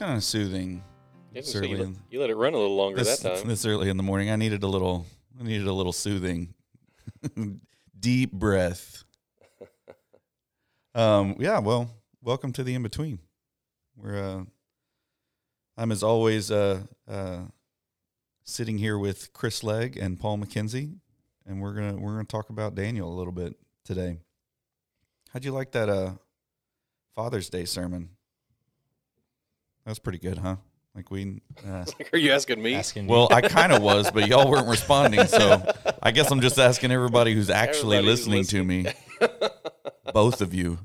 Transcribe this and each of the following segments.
kind of soothing. Yeah, so you, let, you let it run a little longer This, that time. this early in the morning, I needed a little. I needed a little soothing, deep breath. Um. Yeah. Well, welcome to the in between. We're. Uh, I'm as always uh, uh, sitting here with Chris Legg and Paul McKenzie, and we're gonna we're gonna talk about Daniel a little bit today. How'd you like that uh, Father's Day sermon? That was pretty good, huh? Like we. Uh, Are you asking me? Asking well, I kind of was, but y'all weren't responding, so I guess I'm just asking everybody who's actually Everybody who's listening to me, both of you.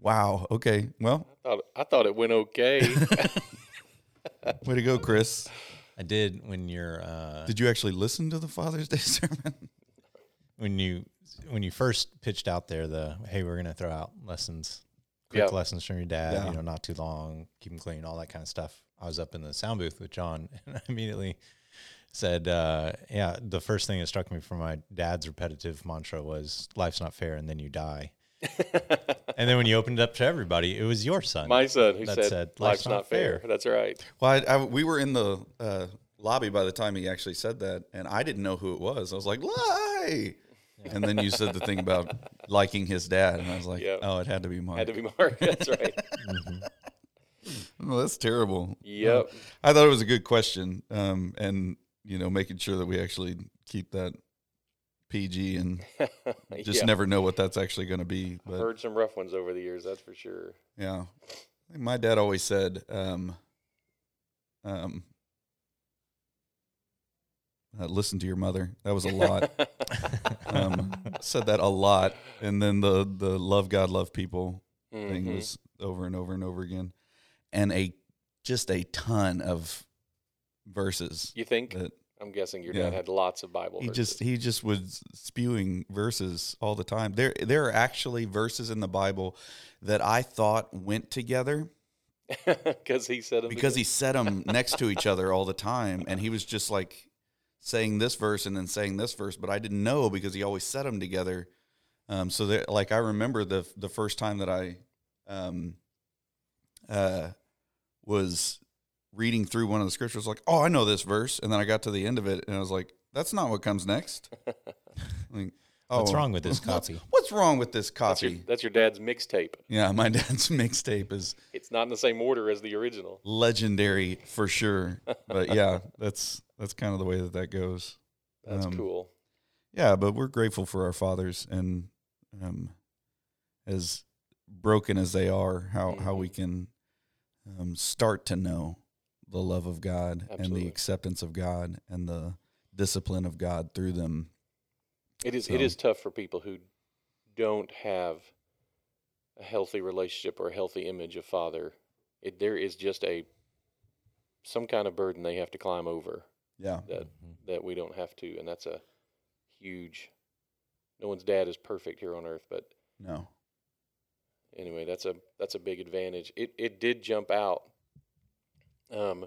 Wow. Okay. Well, I thought, I thought it went okay. way to go, Chris. I did when you're uh, Did you actually listen to the Father's Day sermon? when you when you first pitched out there the hey we're gonna throw out lessons quick Yeah. lessons from your dad Yeah. you know not too long keep them clean all that kind of stuff I was up in the sound booth with John and I immediately said uh, yeah the first thing that struck me from my dad's repetitive mantra was life's not fair and then you die and then when you opened it up to everybody it was your son My son who That said, said, "Life's not fair." That's right. Well, I, I, we were in the uh, lobby by the time he actually said that, and I didn't know who it was. I was like, "Lie!" And then you said the thing about liking his dad, and I was like, Yeah. "Oh, it had to be Mike." Had to be Mark. That's right. Oh, that's terrible. Yep. I thought it was a good question, um, and you know, making sure that we actually keep that PG and just Yeah. never know what that's actually going to be. But Heard some rough ones over the years. That's for sure. yeah, my dad always said, um, um, uh, "Listen to your mother." That was a lot. um, said that a lot, and then the the love God, love people thing Mhm. was over and over and over again, and a just a ton of verses You think? that I'm guessing your Yeah. dad had lots of Bible. he verses. just he just was spewing verses all the time. There there are actually verses in the Bible that I thought went together because he said them because he said them next to each other all the time, and he was just like saying this verse and then saying this verse, but I didn't know because he always said them together. Um, so that like I remember the the first time that I um, uh, was reading through one of the scriptures, like, oh, I know this verse, and then I got to the end of it, and I was like, that's not what comes next. Like, what's oh, wrong with this what's- copy What's wrong with this That's your, copy? that's your dad's mixtape. Yeah, my dad's mixtape is It's not in the same order as the original. legendary for sure. But yeah, that's that's kind of the way that that goes. That's Um, cool. Yeah, but we're grateful for our fathers and um, as broken as they are, how how we can um, start to know the love of God and the acceptance of God and the discipline of God through them. It is. so- It is tough for people who don't have a healthy relationship or a healthy image of father. It, there is just a some kind of burden they have to climb over Yeah, that that we don't have to, and that's a huge. No one's dad is perfect here on earth, but no, anyway, that's a that's a big advantage. It it did jump out, um,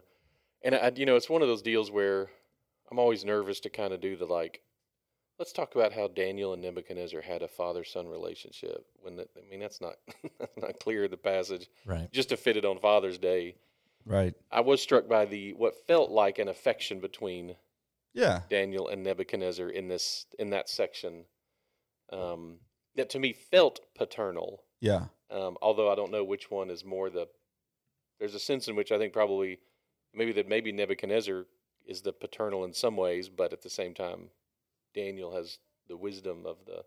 and I you know it's one of those deals where I'm always nervous to kind of do the like, let's talk about how Daniel and Nebuchadnezzar had a father son relationship. When that, I mean that's not that's not clear in the passage. right Just to fit it on Father's Day, right? I was struck by the what felt like an affection between Yeah, Daniel and Nebuchadnezzar in this in that section. Um, that to me felt paternal yeah, um, although I don't know which one is more the. There's a sense in which I think probably maybe that maybe Nebuchadnezzar is the paternal in some ways, but at the same time, Daniel has the wisdom of the.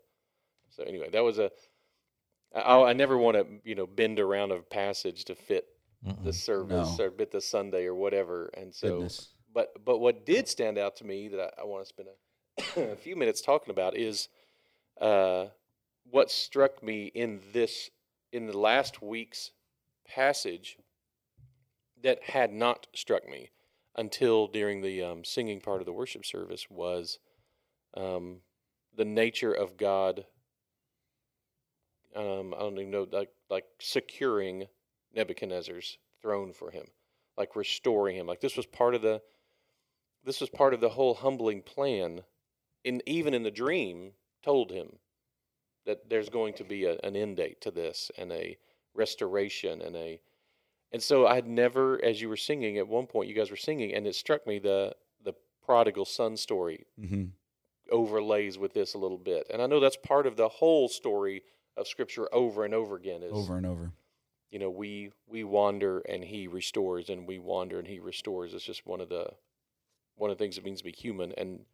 So anyway, that was a. I, I never want to you know bend around a passage to fit the Mm-mm. service No. or fit the Sunday or whatever, and so. goodness. But but what did stand out to me that I, I want to spend a, a few minutes talking about is uh, what struck me in this in the last week's passage that had not struck me until during the um, singing part of the worship service was um, the nature of God. Um, I don't even know, like like securing Nebuchadnezzar's throne for him, like restoring him. Like this was part of the this was part of the whole humbling plan. In even in the dream, told him that there's going to be a, an end date to this and a restoration and a And so I had never, as you were singing at one point, you guys were singing, and it struck me the the prodigal son story hmm overlays with this a little bit. And I know that's part of the whole story of Scripture over and over again. Is Over and over. you know we we wander and He restores, and we wander and He restores. It's just one of the one of the things it means to be human. And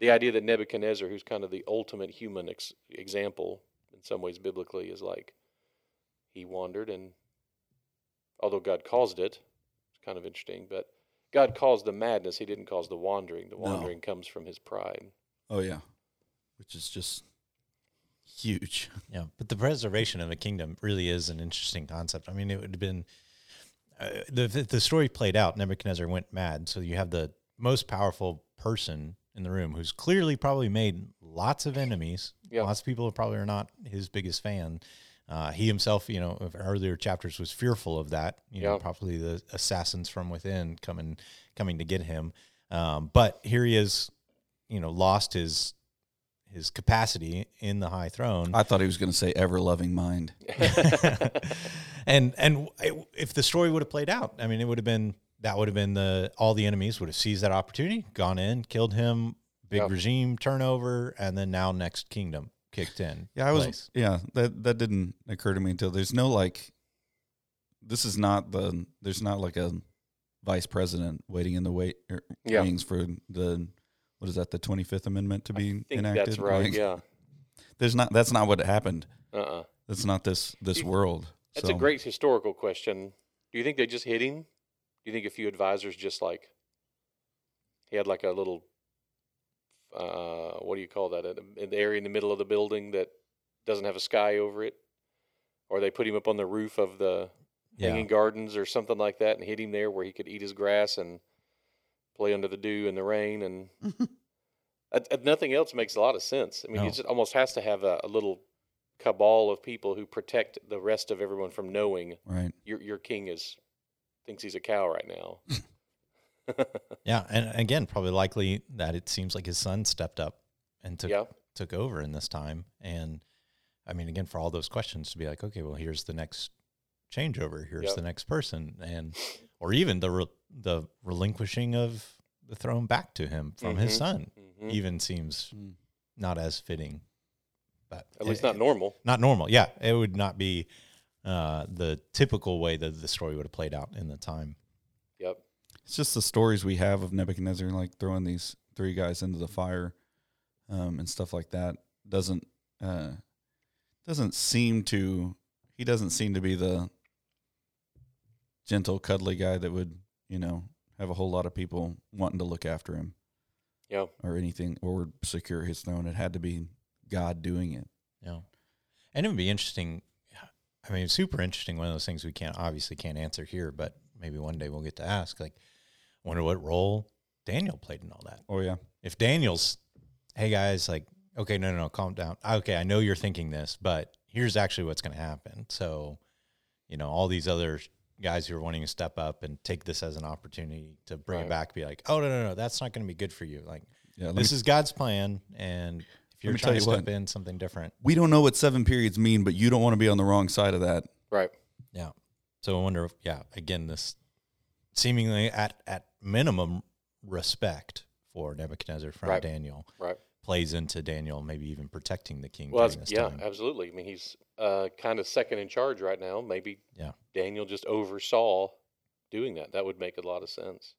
the idea that Nebuchadnezzar, who's kind of the ultimate human ex- example in some ways biblically, is like he wandered, and although God caused it, it's kind of interesting, but God caused the madness. He didn't cause the wandering. The No. wandering comes from his pride. Oh yeah, which is just huge. Yeah, but the preservation of a kingdom really is an interesting concept. I mean, it would have been uh, the, the the story played out. Nebuchadnezzar went mad, so you have the most powerful person in the room who's clearly probably made lots of enemies. Yeah. Lots of people probably are not his biggest fan. Uh, he himself, you know, of earlier chapters was fearful of that. You know, Yeah. probably the assassins from within coming coming to get him. Um, but here he is, you know, lost his his capacity in the high throne. I thought he was going to say ever loving mind. and and if the story would have played out, I mean, it would have been that would have been the all the enemies would have seized that opportunity, gone in, killed him, big Yeah. regime turnover, and then now next kingdom kicked in. Yeah, I was. place. Yeah, that that didn't occur to me until there's no like. This is not the. There's not like a vice president waiting in the wait er, Yeah. wings for the. What is that? The Twenty Fifth Amendment to be I think enacted. that's right. Like, yeah. There's not. That's not what happened. Uh. uh That's not this this You- world. That's So, a great historical question. Do you think they just hit him? Do you think a few advisors just like he had like a little uh, what do you call that? An an area in the middle of the building that doesn't have a sky over it, or they put him up on the roof of the Yeah, hanging gardens or something like that, and hit him there where he could eat his grass and play under the dew and the rain, and uh, nothing else makes a lot of sense. I mean, No. it just almost has to have a, a little cabal of people who protect the rest of everyone from knowing right. your your king is thinks he's a cow right now. yeah, and again, probably likely that it seems like his son stepped up and took yeah, took over in this time, and I mean, again, for all those questions to be like, okay, well, here's the next changeover, here's Yep. the next person, and or even the re- the relinquishing of the throne back to him from his Mhm. son, Mhm. even seems Mm. not as fitting. But at least not normal. not normal. Yeah, it would not be uh, the typical way that the story would have played out in the time. Yep. It's just the stories we have of Nebuchadnezzar like throwing these three guys into the fire, um, and stuff like that doesn't uh, doesn't seem to he doesn't seem to be the gentle, cuddly guy that would you know have a whole lot of people wanting to look after him Yeah. or anything or secure his throne. It had to be God doing it. Yeah, and it would be interesting. I mean, super interesting. One of those things we can't obviously can't answer here, but maybe one day we'll get to ask. Like, I wonder what role Daniel played in all that. Oh yeah, If Daniel's, hey guys, like, okay, no, no, no, calm down. Okay, I know you're thinking this, but here's actually what's going to happen. So, you know, all these other guys who are wanting to step up and take this as an opportunity to bring Right. it back, be like, oh no, no, no, that's not going to be good for you. Like, yeah. This me- is God's plan, and if you're me trying to step what. in something different, we don't know what seven periods mean, but you don't want to be on the wrong side of that. Right. Yeah. So I wonder if, yeah, again, this seemingly at, at minimum respect for Nebuchadnezzar from Right. Daniel Right. Plays into Daniel, maybe even protecting the king Well, during that's, this yeah, time. absolutely. I mean, he's uh, kind of second in charge right now. Maybe Yeah. Daniel just oversaw doing that. That would make a lot of sense.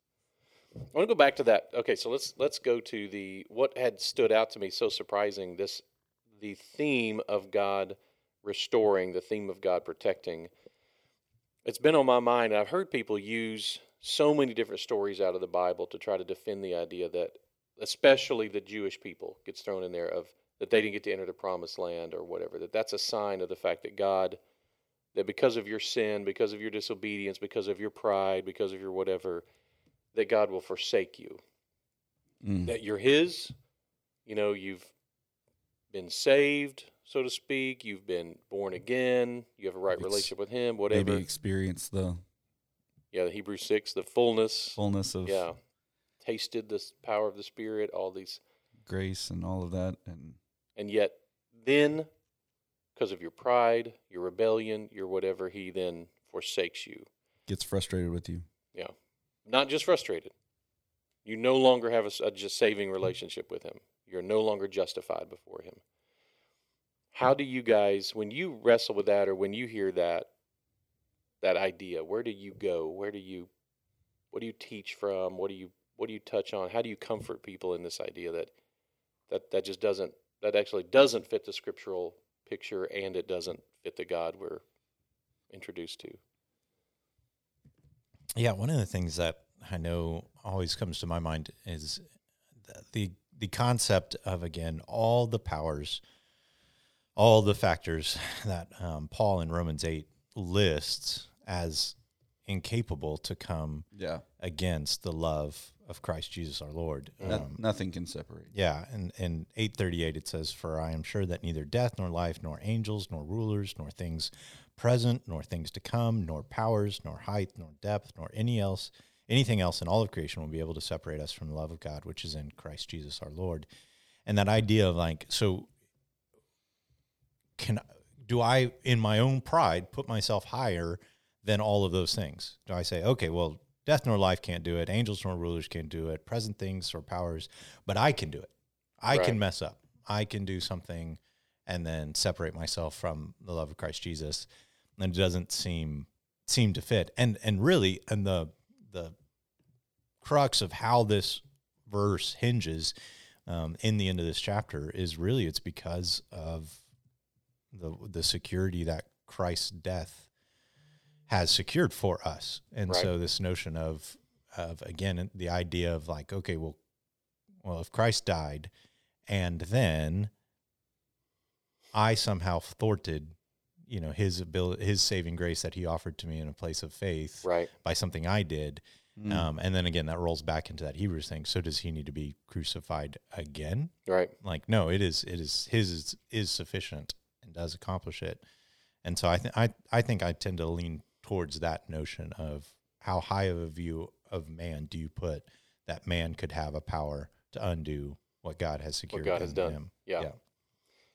I want to go back to that. Okay, so let's let's go to the what had stood out to me so surprising this the theme of God restoring, the theme of God protecting. It's been on my mind. I've heard people use so many different stories out of the Bible to try to defend the idea that especially the Jewish people gets thrown in there of that they didn't get to enter the promised land or whatever that that's a sign of the fact that God that because of your sin because of your disobedience because of your pride because of your whatever that God will forsake you. Mm. that you're his you know you've been saved so to speak you've been born again you have a right Ex- relationship with him whatever. Maybe experience the yeah the Hebrew 6 the fullness. fullness of yeah tasted the power of the spirit all these grace and all of that, and and yet then because of your pride your rebellion your whatever he then forsakes you Gets frustrated with you. Yeah, not just frustrated. You no longer have a just saving relationship with Him. You're no longer justified before Him. How do you guys, when you wrestle with that, or when you hear that, that idea, where do you go? Where do you, what do you teach from? What do you, what do you touch on? How do you comfort people in this idea that, that that just doesn't, that actually doesn't fit the scriptural picture, and it doesn't fit the God we're introduced to? Yeah, one of the things that I know always comes to my mind is th- the the concept of again all the powers, all the factors that um, Paul in Romans eight lists as incapable to come Yeah. against the love of Christ Jesus our Lord. No- Um, nothing can separate. yeah, and in eight thirty eight it says, "For I am sure that neither death nor life, nor angels, nor rulers, nor things present, nor things to come, nor powers, nor height, nor depth, nor any else, anything else in all of creation will be able to separate us from the love of God, which is in Christ Jesus our Lord." And that idea of like, so can do I, in my own pride, put myself higher than all of those things? Do I say, okay, well, death nor life can't do it, angels nor rulers can't do it, present things or powers, but I can do it. I Right. can mess up. I can do something and then separate myself from the love of Christ Jesus. And it doesn't seem seem to fit. And and really, and the the crux of how this verse hinges um, in the end of this chapter is really it's because of the the security that Christ's death has secured for us. And Right. so this notion of of again the idea of like okay well well if Christ died and then I somehow thwarted you know his ability his saving grace that he offered to me in a place of faith Right. by something I did Mm. um, and then again that rolls back into that Hebrews thing so does he need to be crucified again Right. like no it is it is his is, is sufficient and does accomplish it and so i think i i think i tend to lean towards that notion of how high of a view of man do you put that man could have a power to undo what god has secured God has done. him Yeah. yeah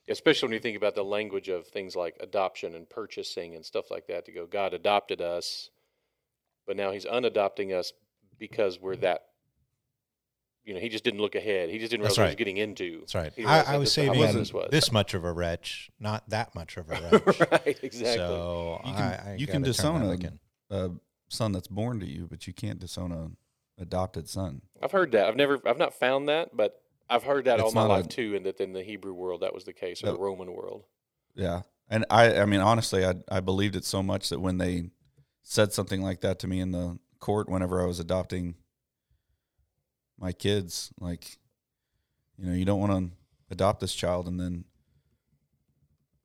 especially when you think about the language of things like adoption and purchasing and stuff like that to go god adopted us but now he's unadopting us because we're mm. that you know he just didn't look ahead. He just didn't realize That's what he was getting into. That's right. He realized I, I that was this saving business was. this much of a wretch not that much of a wretch. Right exactly. So You can- I, I you can disown a- a son that's born to you, but you can't disown an adopted son. i've heard that. I've never i've not found that but i've heard that all my not a- life too and that in the hebrew world that was the case or No. the roman world. Yeah, and I, I mean, honestly, I, I believed it so much that when they said something like that to me in the court, whenever I was adopting my kids, like, you know, you don't want to adopt this child, and then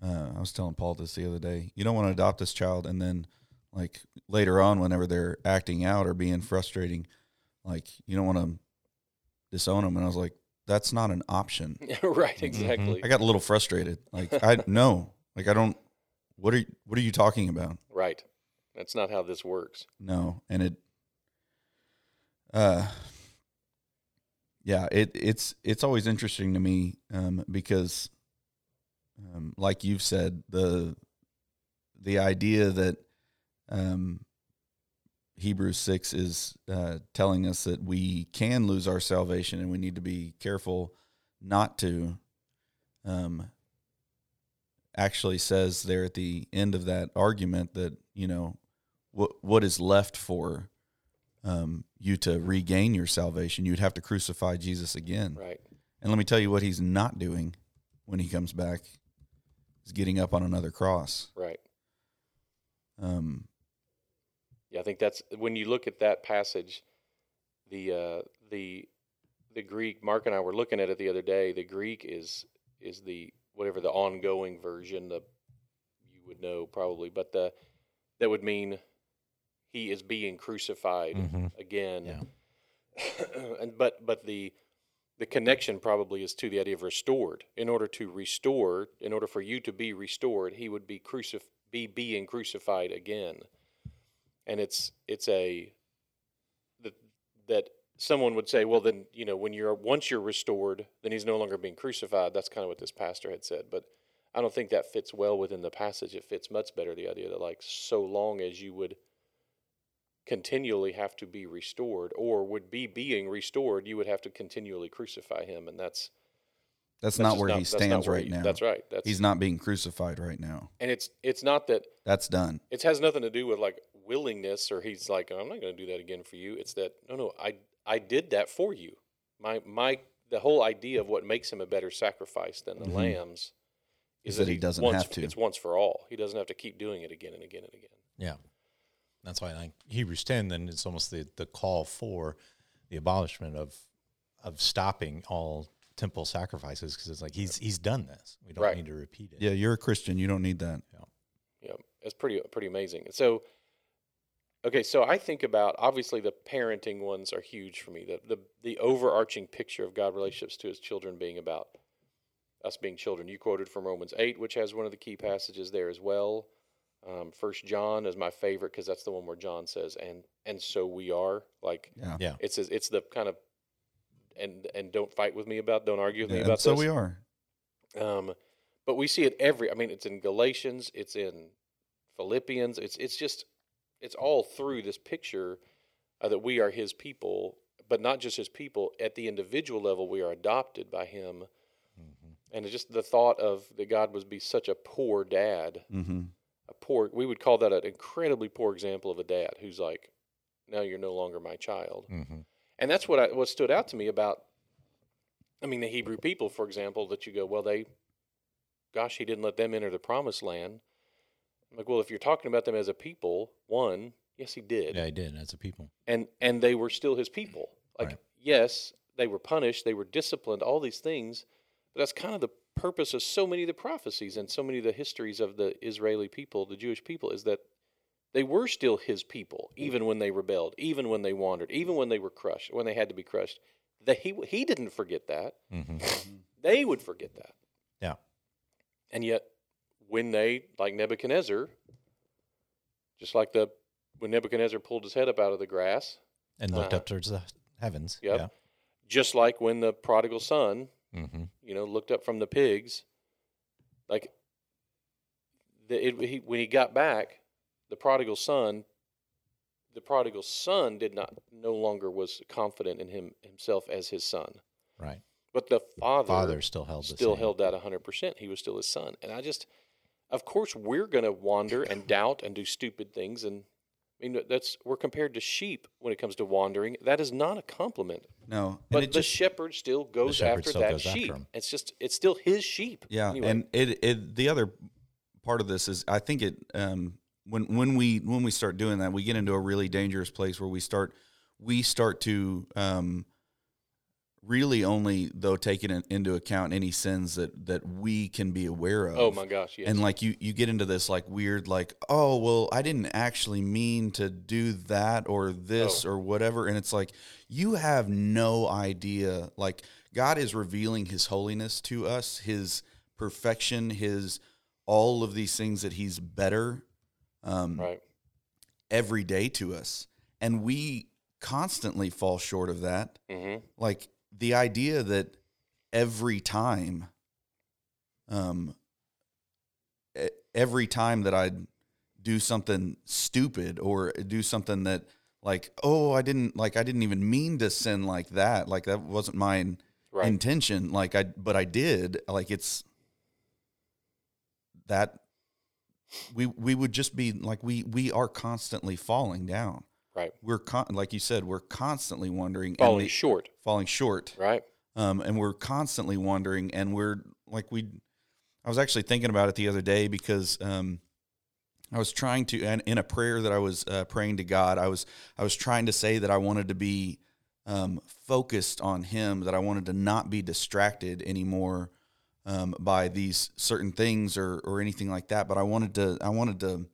uh, I was telling Paul this the other day. You don't want to adopt this child, and then like later on, whenever they're acting out or being frustrating, like you don't want to disown them. And I was like, that's not an option. right exactly I got a little frustrated. Like I no, like I don't. What are you, what are you talking about? right that's not how this works No, and it. Uh. Yeah, it it's it's always interesting to me um, because, um, like you've said, the the idea that um, Hebrews six is uh, telling us that we can lose our salvation and we need to be careful not to. Um, actually says there at the end of that argument that you know what what is left for um, you to regain your salvation you'd have to crucify jesus again right and let me tell you what he's not doing when he comes back is getting up on another cross right um, Yeah, I think that's when you look at that passage, the uh, the the Greek. Mark and I were looking at it the other day. The Greek is is the whatever the ongoing version. The you would know probably, but the that would mean he is being crucified Mhm. again. Yeah. and but but the the connection probably is to the idea of restored. In order to restore, in order for you to be restored, he would be crucif- be being crucified again. And it's it's a that that someone would say, well, then you know when you're once you're restored, then he's no longer being crucified. That's kind of what this pastor had said, but I don't think that fits well within the passage. It fits much better the idea that like so long as you would continually have to be restored or would be being restored, you would have to continually crucify him. And that's, That's, that's not just where he stands where right he- now. That's right. That's, He's not being crucified right now. and it's, it's not that That's done. it has nothing to do with like willingness or he's like, I'm not going to do that again for you. It's that, no, no, I, I did that for you. My, my, the whole idea of what makes him a better sacrifice than the Mhm. lambs Is that he doesn't once- have to. It's once for all. He doesn't have to keep doing it again and again and again. Yeah. That's why like Hebrews 10 then it's almost the, the call for the abolishment of of stopping all temple sacrifices because it's like he's he's done this. We don't Right. need to repeat it. Yeah, you're a Christian. You don't need that. Yeah, it's pretty pretty amazing. So, okay, so I think about obviously the parenting ones are huge for me. The the the overarching picture of God relationships to His children being about us being children. You quoted from Romans eight, which has one of the key passages there as well. Um, First John is my favorite because that's the one where John says, "and and so we are." Like Yeah. Yeah. it's it's the kind of and and don't fight with me about, don't argue with Yeah, me and about so this. we are. Um, but we see it every. I mean, it's in Galatians, it's in Philippians. It's it's just it's all through this picture uh, that we are His people, but not just His people. At the individual level, we are adopted by Him, Mhm. and it's just the thought of that God would be such a poor dad, Mm-hmm. Poor. We would call that an incredibly poor example of a dad who's like, now you're no longer my child. Mhm. And that's what I, what stood out to me about. I mean, the Hebrew people, for example, that you go, well, they, gosh, he didn't let them enter the promised land. I'm like, well, if you're talking about them as a people, one, yes, he did, Yeah, he did as a people. and and they were still his people. Like, Right. yes, they were punished, they were disciplined, all these things, but that's kind of the purpose of so many of the prophecies and so many of the histories of the Israeli people, the Jewish people, is that they were still his people, even when they rebelled, even when they wandered, even when they were crushed, when they had to be crushed. That he he didn't forget that. hmm They would forget that. Yeah. And yet, when they, like Nebuchadnezzar, just like the when Nebuchadnezzar pulled his head up out of the grass, And looked Uh-huh. up towards the heavens. Yep. just like when the prodigal son, Yeah. You know, looked up from the pigs, like the, it, he, when he got back, the prodigal son, the prodigal son did not no longer was confident in him himself as his son, Right. but the father, Father still held still same. held that 100%. He was still his son. And I just, of course, we're going to wander and doubt and do stupid things. And I mean, that's, we're compared to sheep when it comes to wandering. That is not a compliment. No, But the just shepherd still goes shepherd after still that goes sheep. him. It's just, it's still his sheep. Yeah, Anyway. and it, it the other part of this is I think it um, when when we when we start doing that we get into a really dangerous place where we start we start to um, really only though taking into account any sins that that we can be aware of. oh my gosh, yes. And like you, you get into this like weird, like, oh, well, I didn't actually mean to do that or this Oh. or whatever. And it's like, you have no idea. Like, God is revealing his holiness to us, his perfection, his all of these things that he's better um, right. every day to us. And we constantly fall short of that. hmm Like, the idea that every time um every time that I do something stupid or do something that like oh I didn't like I didn't even mean to sin like that like that wasn't my Right. intention like I but I did like it's that we we would just be like we we are constantly falling down right. we're con- like you said we're constantly wondering Falling the- short. falling short Right. um, and we're constantly wondering and we're like we i was actually thinking about it the other day because um, i was trying to and in a prayer that i was uh, praying to god i was i was trying to say that i wanted to be um, focused on him that i wanted to not be distracted anymore um, by these certain things or or anything like that but i wanted to i wanted to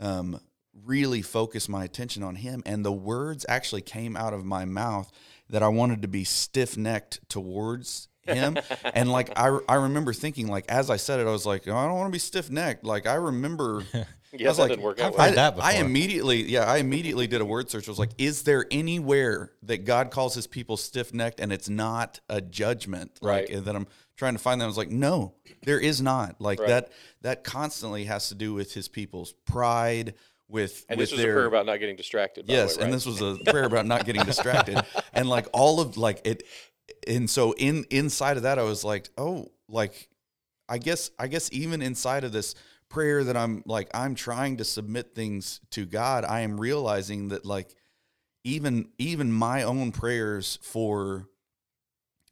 um, really focus my attention on him and the words actually came out of my mouth that I wanted to be stiff necked towards him. and like I, I remember thinking like as I said it, I was like, "Oh, I don't want to be stiff necked. Like I remember I Yes, was that like, didn't work out I've well. I, heard that I immediately, yeah, I immediately did a word search. I was like, is there anywhere that God calls his people stiff necked and it's not a judgment? Like Right. that I'm trying to find that. I was like, no, there is not. Like Right. that, that constantly has to do with his people's pride, with And with this was their a prayer about not getting distracted. By yes way, and right? this was a prayer about not getting distracted and like all of like it and so in inside of that i was like oh like i guess i guess even inside of this prayer that i'm like i'm trying to submit things to god i am realizing that like even even my own prayers for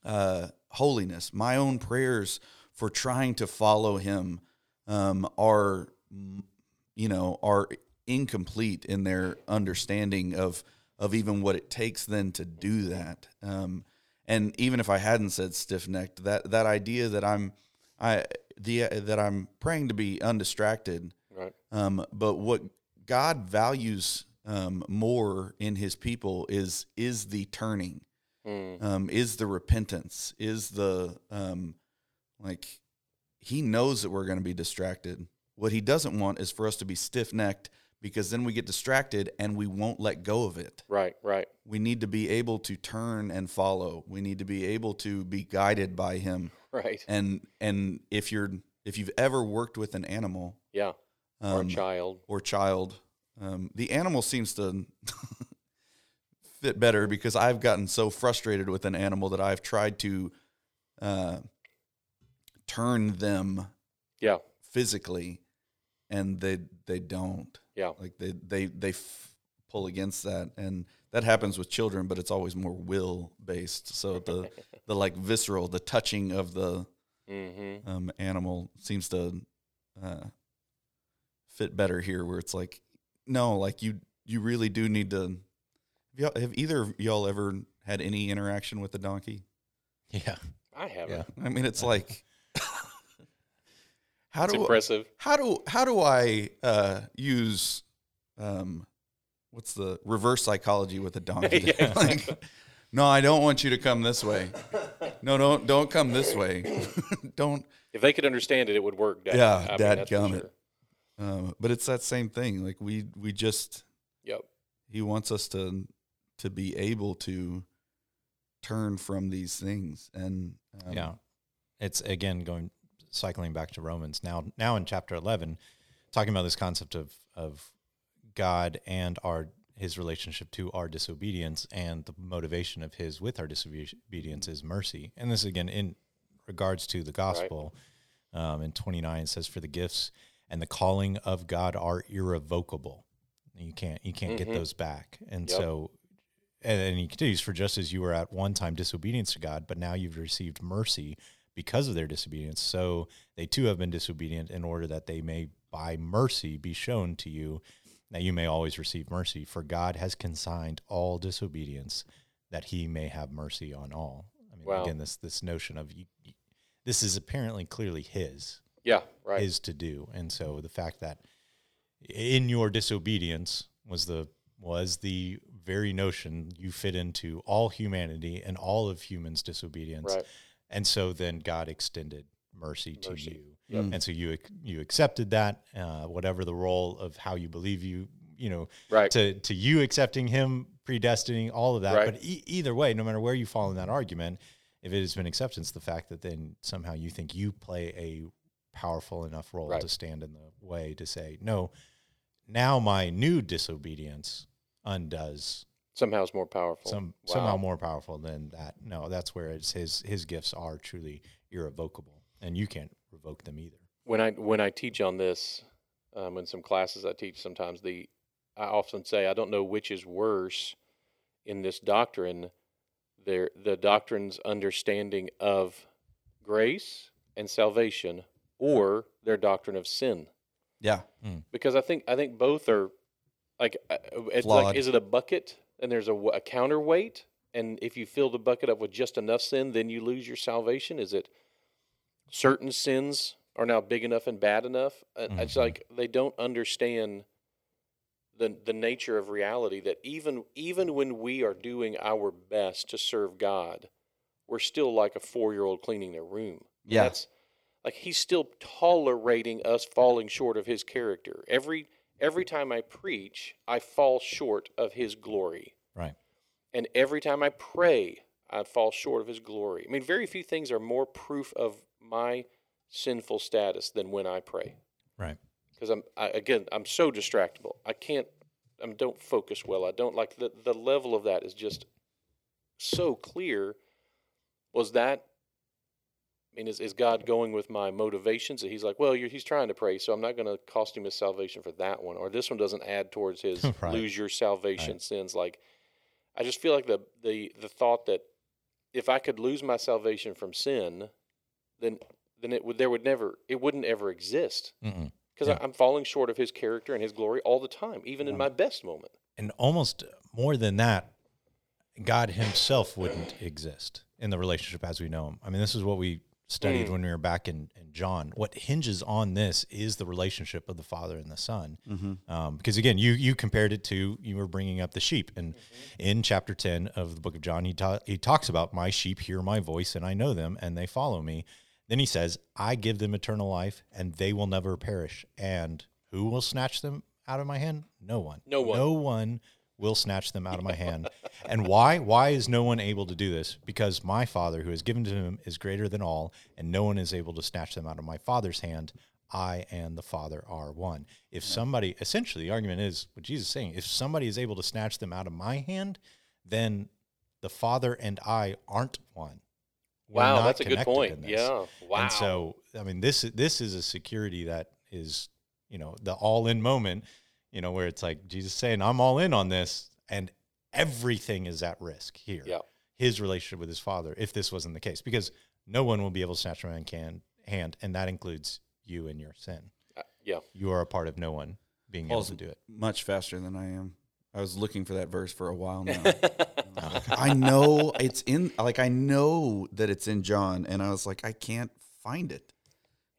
uh holiness my own prayers for trying to follow him um are you know are incomplete in their understanding of of even what it takes then to do that um and even if i hadn't said stiff-necked that that idea that i'm i the that i'm praying to be undistracted right. um, but what God values um, more in His people is is the turning, Mm. um, is the repentance, is the um, like He knows that we're going to be distracted. What He doesn't want is for us to be stiff necked because then we get distracted and we won't let go of it. Right. Right. We need to be able to turn and follow. We need to be able to be guided by Him. Right. And and if you're if you've ever worked with an animal, Yeah. or a um, child. or child. Um, the animal seems to fit better because I've gotten so frustrated with an animal that I've tried to uh, turn them Yeah. physically, and they they don't. Yeah. Like they they they f- pull against that, and that happens with children, but it's always more will based. So the the like visceral, the touching of the Mm-hmm. um, animal seems to uh, fit better here, where it's like, no, like you you really do need to. Have, y'all, have either of y'all ever had any interaction with a donkey? Yeah. I haven't. Yeah. I mean, it's like, how It's do impressive. how do how do I uh, use um, what's the reverse psychology with a donkey? Yeah. like, no, I don't want you to come this way. No, don't don't come this way. don't If they could understand it, it would work. Dad. Yeah, I dad that's for sure. Um, but it's that same thing. Like we we just Yep. he wants us to to be able to turn from these things and um, yeah it's again going cycling back to romans now now in chapter 11 talking about this concept of of god and our his relationship to our disobedience and the motivation of his with our disobedience is mercy and this again in regards to the gospel um, in 29 it says for the gifts and the calling of god are irrevocable you can't you can't get Mhm. those back and Yep. so and, and he continues for just as you were at one time disobedience to god but now you've received mercy because of their disobedience so they too have been disobedient in order that they may by mercy be shown to you that you may always receive mercy for god has consigned all disobedience that he may have mercy on all i mean Wow. again this this notion of you, you- this is apparently clearly his Yeah. Right. is to do. And so the fact that in your disobedience was the was the very notion you fit into all humanity and all of humans' disobedience. right. And so then God extended mercy, to you. Yep. And so you you accepted that, uh, whatever the role of how you believe you, you know, Right. to to you accepting Him, predestining all of that. Right. But e- either way, no matter where you fall in that argument, if it has been acceptance, the fact that then somehow you think you play a powerful enough role Right. to stand in the way to say no. Now my new disobedience undoes Somehow it's more powerful. some Wow. somehow more powerful than that. No, that's where it's his his gifts are truly irrevocable, and you can't revoke them either. when I when I teach on this, um, in some classes I teach, sometimes the I often say I don't know which is worse in this doctrine, their the doctrine's understanding of grace and salvation, or their doctrine of sin. yeah Because I think I think both are like uh, it's Flawed. like is it a bucket and there's a counterweight, and if you fill the bucket up with just enough sin, then you lose your salvation. Is it certain sins are now big enough and bad enough? Uh, It's like they don't understand the the nature of reality that even even when we are doing our best to serve God, we're still like a four year old cleaning their room. Yeah. That's like he's still tolerating us falling short of his character. Every every time I preach, I fall short of his glory. Right. And every time I pray, I fall short of his glory. I mean, very few things are more proof of my sinful status than when I pray. Right. because I'm I, again I'm so distractible. I can't I don't focus well. I don't like the the level of that is just so clear. Was that? I mean, is, is God going with my motivations? That He's like, well, He's trying to pray, so I'm not going to cost him his salvation for that one, or this one doesn't add towards his Right. lose your salvation sins. Like, I just feel like the the the thought that if I could lose my salvation from sin, then then it would there would never it wouldn't ever exist because Yeah. I'm falling short of His character and His glory all the time, even in my best moment. and almost more than that, God Himself wouldn't exist in the relationship as we know Him. I mean, this is what we studied Mm. when we were back in, in John. What hinges on this is the relationship of the Father and the Son. Um, because again, you you compared it to you were bringing up the sheep, and in chapter ten of the book of John, he ta- he talks about my sheep hear my voice, and I know them, and they follow me. Then he says, I give them eternal life, and they will never perish. And who will snatch them out of my hand? No one. No one. No one will snatch them out of my hand. and why? Why is no one able to do this? Because my Father, who has given to him, is greater than all, and no one is able to snatch them out of my Father's hand. I and the Father are one. If somebody, essentially, the argument is what Jesus is saying: if somebody is able to snatch them out of my hand, then the Father and I aren't one. We're Wow, that's a good point. Yeah, wow. And so, I mean, this this is a security that is, you know, the all in moment, you know, where it's like Jesus saying, "I'm all in on this," and everything is at risk here. Yeah. His relationship with his father, if this wasn't the case, because no one will be able to snatch from can hand, and that includes you and your sin. Uh, yeah, You are a part of no one being Paul's able to do it. much faster than I am. I was looking for that verse for a while now. I know it's in, like, I know that it's in John, and I was like, I can't find it.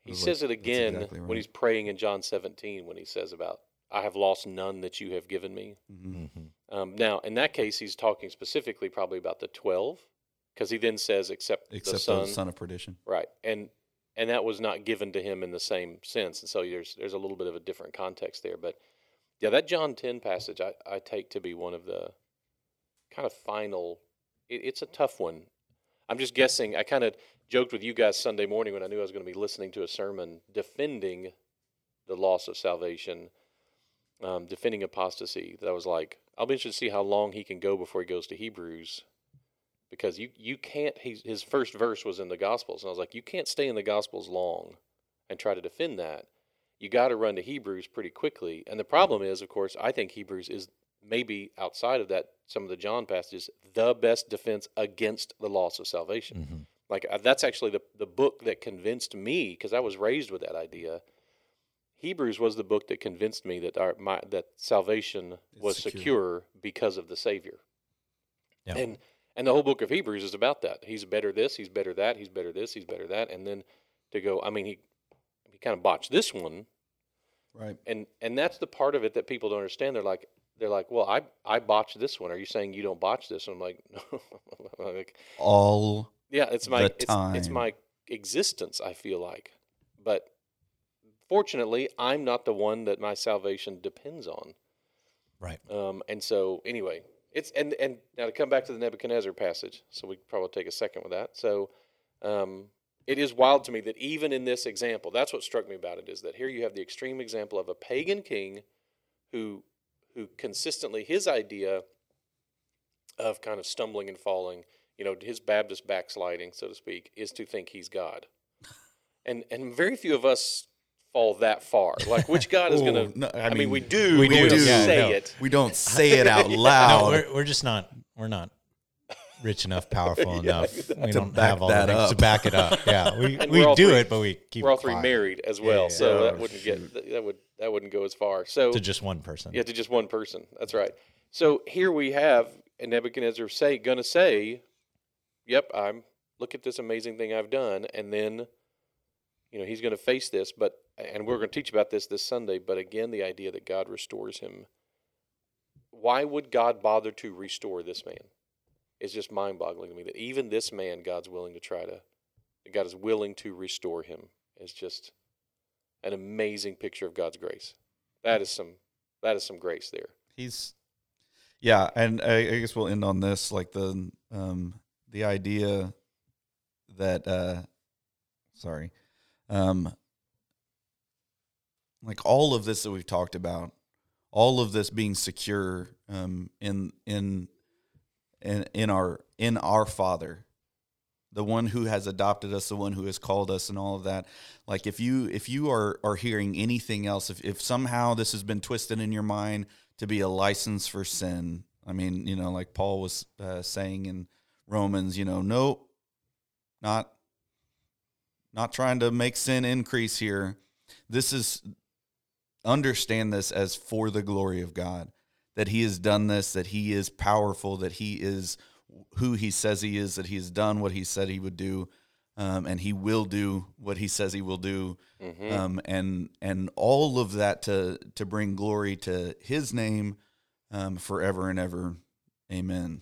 he says like, it again exactly when he's praying in John 17 when he says about I have lost none that you have given me. Mhm. Um, now, in that case, he's talking specifically probably about the 12 because he then says except, the Except son, the son of perdition. right? And and that was not given to him in the same sense, and so there's there's a little bit of a different context there. But yeah, that John 10 passage I, I take to be one of the kind of final. It, it's a tough one. I'm just guessing. I kind of joked with you guys Sunday morning when I knew I was going to be listening to a sermon defending the loss of salvation, um, defending apostasy. That I was like, I'll be interested to see how long he can go before he goes to Hebrews, because you you can't. He's, his first verse was in the Gospels, and I was like, you can't stay in the Gospels long and try to defend that. You got to run to Hebrews pretty quickly. And the problem is, of course, I think Hebrews is maybe outside of that some of the John passages the best defense against the loss of salvation. Mhm. Like uh, that's actually the the book that convinced me because I was raised with that idea. Hebrews was the book that convinced me that our my that salvation was secure. secure. because of the Savior. Yeah. And and the whole book of Hebrews is about that. He's better this, he's better that, he's better this, he's better that, and then to go. I mean, he he kind of botched this one, Right. and and that's the part of it that people don't understand. They're like they're like, well, I I botched this one. Are you saying you don't botch this? And I'm like, no. I'm like, All yeah, it's my the it's, it's my existence. I feel like, but fortunately, I'm not the one that my salvation depends on. Right. Um, and so, anyway, it's and and now to come back to the Nebuchadnezzar passage. So we probably take a second with that. So, um, it is wild to me that even in this example, that's what struck me about it is that here you have the extreme example of a pagan king, who who consistently his idea of kind of stumbling and falling, you know, his Baptist backsliding, so to speak, is to think he's God. And and very few of us fall that far. Like which God is going to no, I I, mean, mean, we do, we we do, don't yeah, say no. it. we don't say it out No, loud. we're, we're just not. We're not rich enough, powerful Yeah, enough. We don't have all that the to back it up. Yeah, we, And we do three- it, but we keep. We're all three quiet married as well, yeah, so yeah. that Oh, wouldn't shoot. get that would that wouldn't go as far. So to just one person. yeah, to just one person. That's right. So here we have Nebuchadnezzar say, gonna say, "Yep, I'm look at this amazing thing I've done," and then, you know, he's gonna face this. But and we're gonna teach about this this Sunday. But again, the idea that God restores him. Why would God bother to restore this man? It's just mind-boggling to me that even this man, God's willing to try to, God is willing to restore him. Is just an amazing picture of God's grace. That is some that is some grace there. he's yeah and I, I guess we'll end on this like the um the idea that uh sorry um like all of this that we've talked about, all of this being secure um, in in in in our in our Father, the one who has adopted us, the one who has called us, and all of that. Like if you if you are are hearing anything else, if if somehow this has been twisted in your mind to be a license for sin, I mean, you know, like Paul was uh, saying in Romans, you know, nope, not not trying to make sin increase here. This is understand this as for the glory of God, that He has done this, that He is powerful, that He is who He says He is, that He has done what He said He would do, um, and He will do what He says He will do, Mhm. um, and and all of that to to bring glory to His name um, forever and ever. Amen.